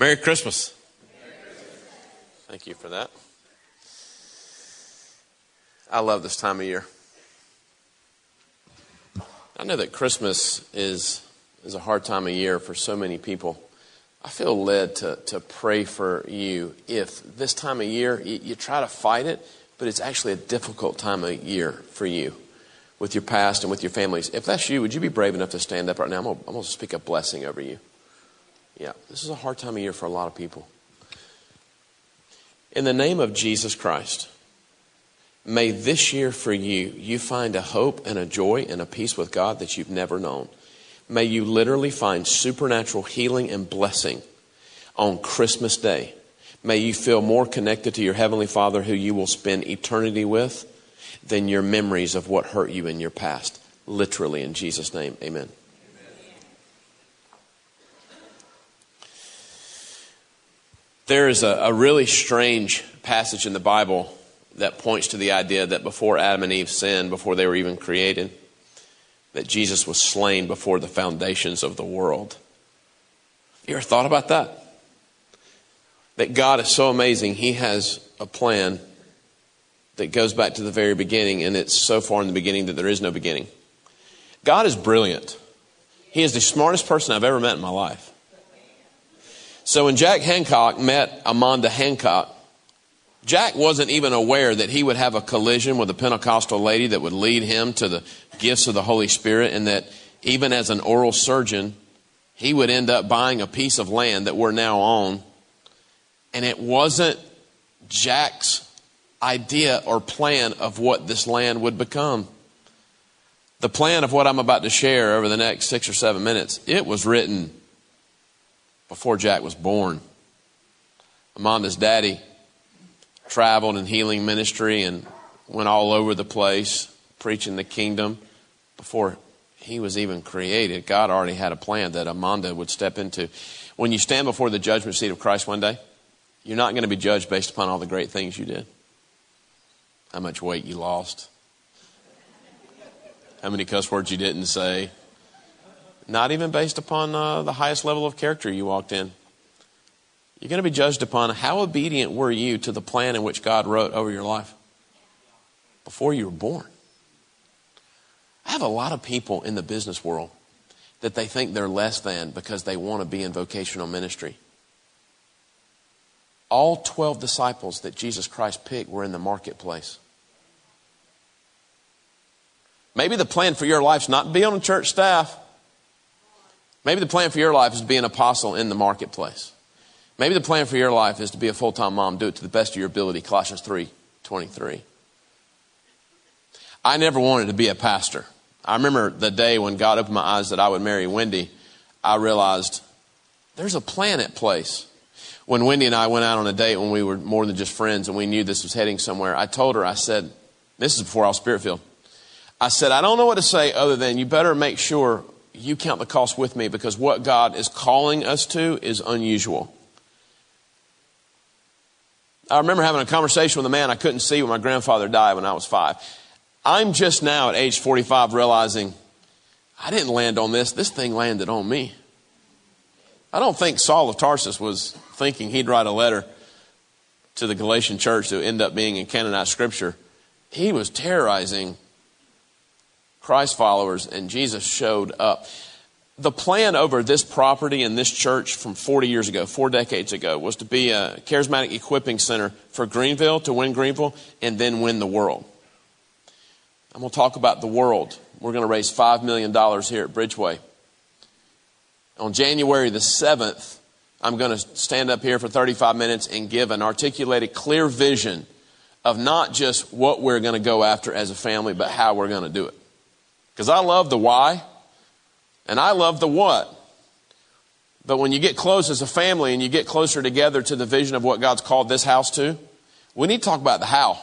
Merry Christmas. Thank you for that. I love this time of year. I know that Christmas is, is a hard time of year for so many people. I feel led to, to pray for you if this time of year you, you try to fight it, but it's actually a difficult time of year for you with your past and with your families. If that's you, would you be brave enough to stand up right now? I'm going to speak a blessing over you. Yeah, this is a hard time of year for a lot of people. In the name of Jesus Christ, may this year for you, you find a hope and a joy and a peace with God that you've never known. May you literally find supernatural healing and blessing on Christmas Day. May you feel more connected to your Heavenly Father who you will spend eternity with than your memories of what hurt you in your past. Literally, in Jesus' name, amen. There is a, a, really strange passage in the Bible that points to the idea that before Adam and Eve sinned, before they were even created, that Jesus was slain before the foundations of the world. You ever thought about that? That God is so amazing, He has a plan that goes back to the very beginning, and it's so far in the beginning that there is no beginning. God is brilliant. He is the smartest person I've ever met in my life. So when Jack Hancock met Amanda Hancock, Jack wasn't even aware that he would have a collision with a Pentecostal lady that would lead him to the gifts of the Holy Spirit, and that even as an oral surgeon, he would end up buying a piece of land that we're now on. And it wasn't Jack's idea or plan of what this land would become. The plan of what I'm about to share over the next six or seven minutes, it was written before Jack was born. Amanda's daddy traveled in healing ministry and went all over the place preaching the kingdom before he was even created. God already had a plan that Amanda would step into. When you stand before the judgment seat of Christ one day, you're not going to be judged based upon all the great things you did. How much weight you lost. How many cuss words you didn't say not even based upon uh, the highest level of character you walked in. You're going to be judged upon how obedient were you to the plan in which God wrote over your life before you were born. I have a lot of people in the business world that they think they're less than because they want to be in vocational ministry. All 12 disciples that Jesus Christ picked were in the marketplace. Maybe the plan for your life is not to be on a church staff. Maybe the plan for your life is to be an apostle in the marketplace. Maybe the plan for your life is to be a full time mom. Do it to the best of your ability. Colossians 3 23. I never wanted to be a pastor. I remember the day when God opened my eyes that I would marry Wendy. I realized there's a plan at place. When Wendy and I went out on a date when we were more than just friends and we knew this was heading somewhere, I told her, I said, this is before I was spirit filled. I said, I don't know what to say other than you better make sure you count the cost with me because what God is calling us to is unusual. I remember having a conversation with a man I couldn't see when my grandfather died when I was five. I'm just now at age 45 realizing I didn't land on this, this thing landed on me. I don't think Saul of Tarsus was thinking he'd write a letter to the Galatian church to end up being in canonized scripture. He was terrorizing Christ followers, and Jesus showed up. The plan over this property and this church from 40 years ago, four decades ago, was to be a charismatic equipping center for Greenville, to win Greenville, and then win the world. I'm going to talk about the world. We're going to raise $5 million here at Bridgeway. On January the 7th, I'm going to stand up here for 35 minutes and give an articulated, clear vision of not just what we're going to go after as a family, but how we're going to do it. Because I love the why and I love the what. But when you get close as a family and you get closer together to the vision of what God's called this house to, we need to talk about the how.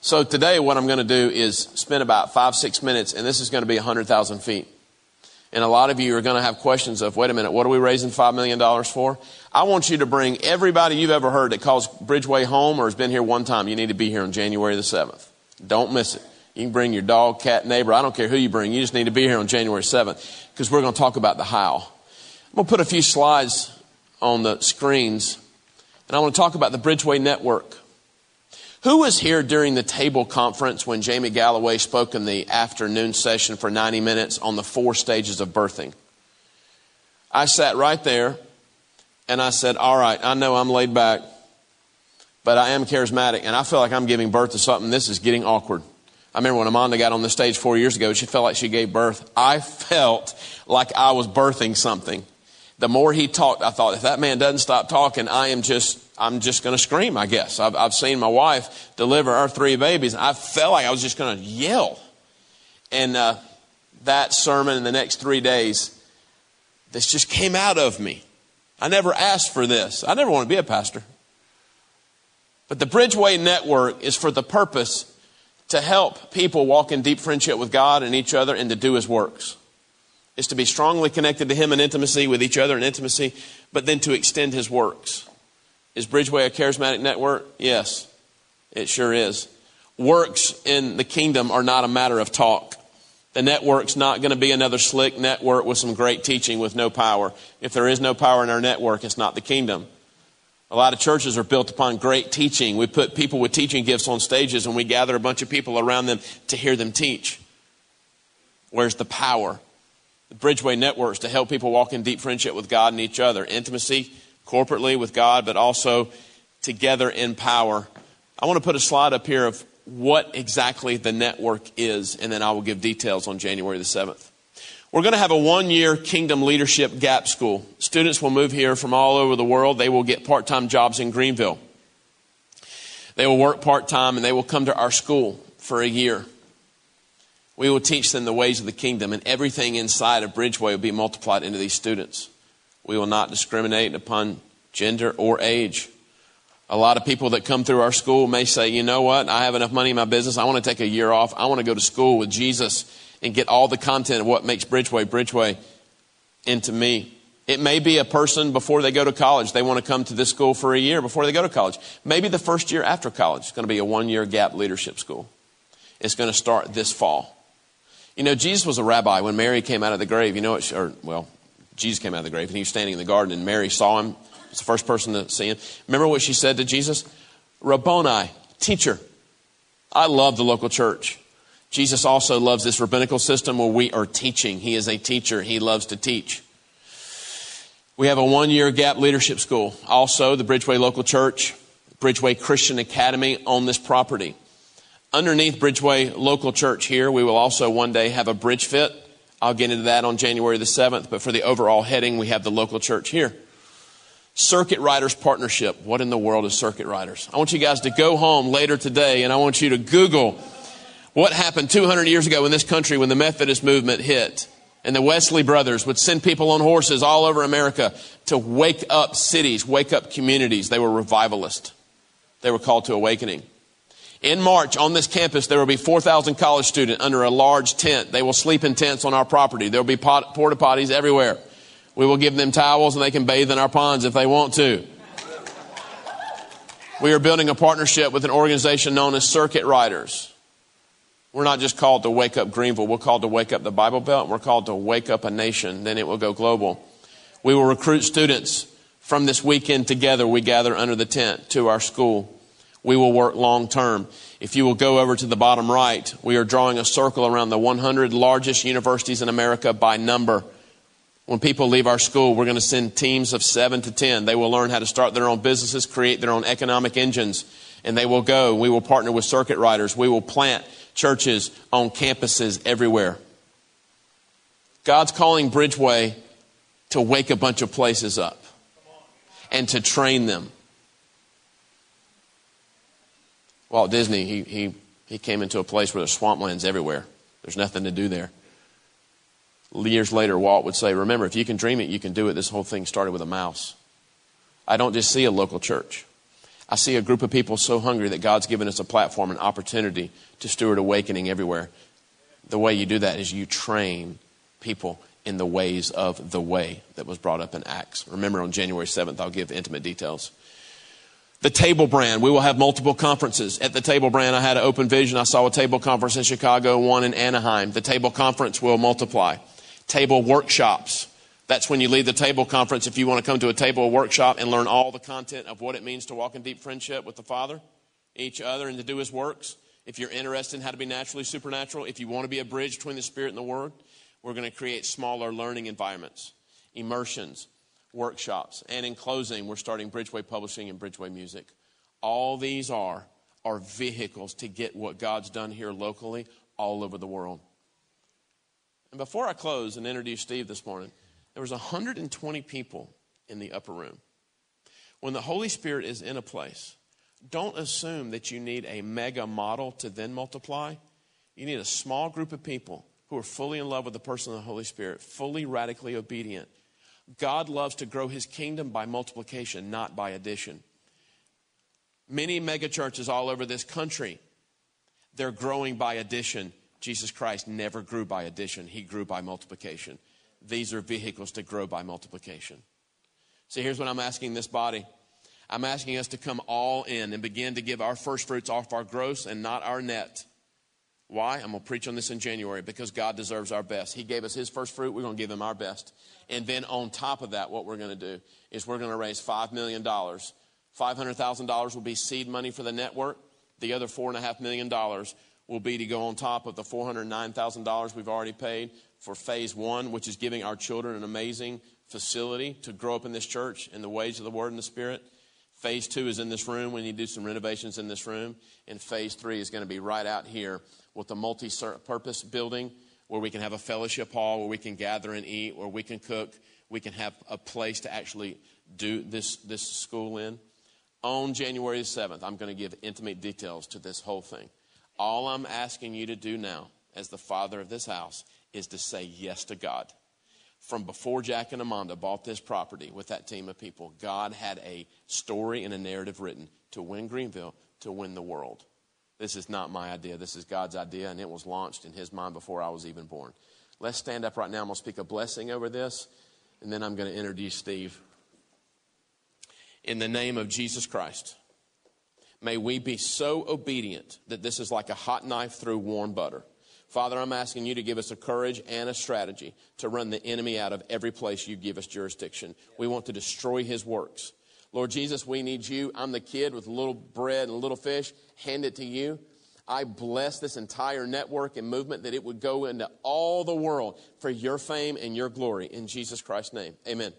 So today, what I'm going to do is spend about five, six minutes, and this is going to be 100,000 feet. And a lot of you are going to have questions of, wait a minute, what are we raising $5 million for? I want you to bring everybody you've ever heard that calls Bridgeway home or has been here one time. You need to be here on January the 7th. Don't miss it. You can bring your dog, cat, neighbor. I don't care who you bring. You just need to be here on January 7th because we're going to talk about the how. I'm going to put a few slides on the screens. And I want to talk about the Bridgeway Network. Who was here during the table conference when Jamie Galloway spoke in the afternoon session for 90 minutes on the four stages of birthing? I sat right there and I said, All right, I know I'm laid back, but I am charismatic and I feel like I'm giving birth to something. This is getting awkward. I remember when Amanda got on the stage four years ago, she felt like she gave birth. I felt like I was birthing something. The more he talked, I thought, if that man doesn't stop talking, I am just, I'm just going to scream, I guess. I've, I've seen my wife deliver our three babies. I felt like I was just going to yell. And uh, that sermon in the next three days, this just came out of me. I never asked for this. I never want to be a pastor. But the Bridgeway Network is for the purpose to help people walk in deep friendship with God and each other and to do His works. Is to be strongly connected to Him in intimacy, with each other in intimacy, but then to extend His works. Is Bridgeway a charismatic network? Yes, it sure is. Works in the kingdom are not a matter of talk. The network's not going to be another slick network with some great teaching with no power. If there is no power in our network, it's not the kingdom. A lot of churches are built upon great teaching. We put people with teaching gifts on stages and we gather a bunch of people around them to hear them teach. Where's the power? The Bridgeway networks to help people walk in deep friendship with God and each other. Intimacy corporately with God, but also together in power. I want to put a slide up here of what exactly the network is, and then I will give details on January the 7th. We're going to have a one year Kingdom Leadership Gap School. Students will move here from all over the world. They will get part time jobs in Greenville. They will work part time and they will come to our school for a year. We will teach them the ways of the kingdom, and everything inside of Bridgeway will be multiplied into these students. We will not discriminate upon gender or age. A lot of people that come through our school may say, you know what, I have enough money in my business. I want to take a year off. I want to go to school with Jesus and get all the content of what makes Bridgeway Bridgeway into me. It may be a person before they go to college. They want to come to this school for a year before they go to college. Maybe the first year after college. It's going to be a one year gap leadership school. It's going to start this fall. You know, Jesus was a rabbi when Mary came out of the grave. You know, it, or, well, Jesus came out of the grave and he was standing in the garden and Mary saw him. It's the first person to see him. Remember what she said to Jesus? Rabboni, teacher. I love the local church. Jesus also loves this rabbinical system where we are teaching. He is a teacher. He loves to teach. We have a one year gap leadership school. Also, the Bridgeway Local Church, Bridgeway Christian Academy on this property. Underneath Bridgeway Local Church here, we will also one day have a bridge fit. I'll get into that on January the 7th, but for the overall heading, we have the local church here. Circuit Riders Partnership. What in the world is Circuit Riders? I want you guys to go home later today and I want you to Google what happened 200 years ago in this country when the Methodist movement hit and the Wesley brothers would send people on horses all over America to wake up cities, wake up communities. They were revivalists. They were called to awakening. In March, on this campus, there will be 4,000 college students under a large tent. They will sleep in tents on our property. There will be pot, porta potties everywhere. We will give them towels and they can bathe in our ponds if they want to. We are building a partnership with an organization known as Circuit Riders. We're not just called to wake up Greenville. We're called to wake up the Bible Belt. We're called to wake up a nation. Then it will go global. We will recruit students from this weekend together. We gather under the tent to our school. We will work long term. If you will go over to the bottom right, we are drawing a circle around the 100 largest universities in America by number. When people leave our school, we're going to send teams of seven to 10. They will learn how to start their own businesses, create their own economic engines, and they will go. We will partner with circuit riders. We will plant churches on campuses everywhere. God's calling Bridgeway to wake a bunch of places up and to train them. Walt Disney, he, he, he came into a place where there's swamplands everywhere. There's nothing to do there. Years later, Walt would say, Remember, if you can dream it, you can do it. This whole thing started with a mouse. I don't just see a local church. I see a group of people so hungry that God's given us a platform, an opportunity to steward awakening everywhere. The way you do that is you train people in the ways of the way that was brought up in Acts. Remember, on January 7th, I'll give intimate details. The table brand, we will have multiple conferences. At the table brand, I had an open vision. I saw a table conference in Chicago, one in Anaheim. The table conference will multiply. Table workshops That's when you lead the table conference if you want to come to a table a workshop and learn all the content of what it means to walk in deep friendship with the Father, each other, and to do His works. If you're interested in how to be naturally supernatural, if you want to be a bridge between the Spirit and the Word, we're going to create smaller learning environments, immersions, workshops. And in closing, we're starting Bridgeway Publishing and Bridgeway Music. All these are are vehicles to get what God's done here locally all over the world. And before I close and introduce Steve this morning, there was 120 people in the upper room. When the Holy Spirit is in a place, don't assume that you need a mega model to then multiply. You need a small group of people who are fully in love with the person of the Holy Spirit, fully radically obedient. God loves to grow his kingdom by multiplication, not by addition. Many megachurches all over this country, they're growing by addition. Jesus Christ never grew by addition, he grew by multiplication. These are vehicles to grow by multiplication. See, here's what I'm asking this body I'm asking us to come all in and begin to give our first fruits off our gross and not our net. Why? I'm going to preach on this in January because God deserves our best. He gave us His first fruit. We're going to give Him our best. And then on top of that, what we're going to do is we're going to raise $5 million $500,000 will be seed money for the network. The other $4.5 million will be to go on top of the $409,000 we've already paid for phase one, which is giving our children an amazing facility to grow up in this church in the ways of the Word and the Spirit. Phase two is in this room. We need to do some renovations in this room. And phase three is going to be right out here with a multi purpose building where we can have a fellowship hall, where we can gather and eat, where we can cook. We can have a place to actually do this, this school in on January the 7th, I'm going to give intimate details to this whole thing. All I'm asking you to do now, as the father of this house, is to say yes to God. From before Jack and Amanda bought this property with that team of people, God had a story and a narrative written to win Greenville, to win the world. This is not my idea. This is God's idea, and it was launched in His mind before I was even born. Let's stand up right now. I'm going to speak a blessing over this, and then I'm going to introduce Steve in the name of Jesus Christ. May we be so obedient that this is like a hot knife through warm butter. Father, I'm asking you to give us a courage and a strategy to run the enemy out of every place you give us jurisdiction. We want to destroy his works. Lord Jesus, we need you. I'm the kid with a little bread and a little fish. Hand it to you. I bless this entire network and movement that it would go into all the world for your fame and your glory. In Jesus Christ's name, amen.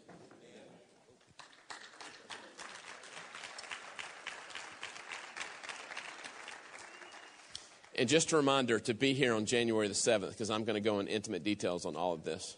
And just a reminder to be here on January the 7th, because I'm going to go in intimate details on all of this.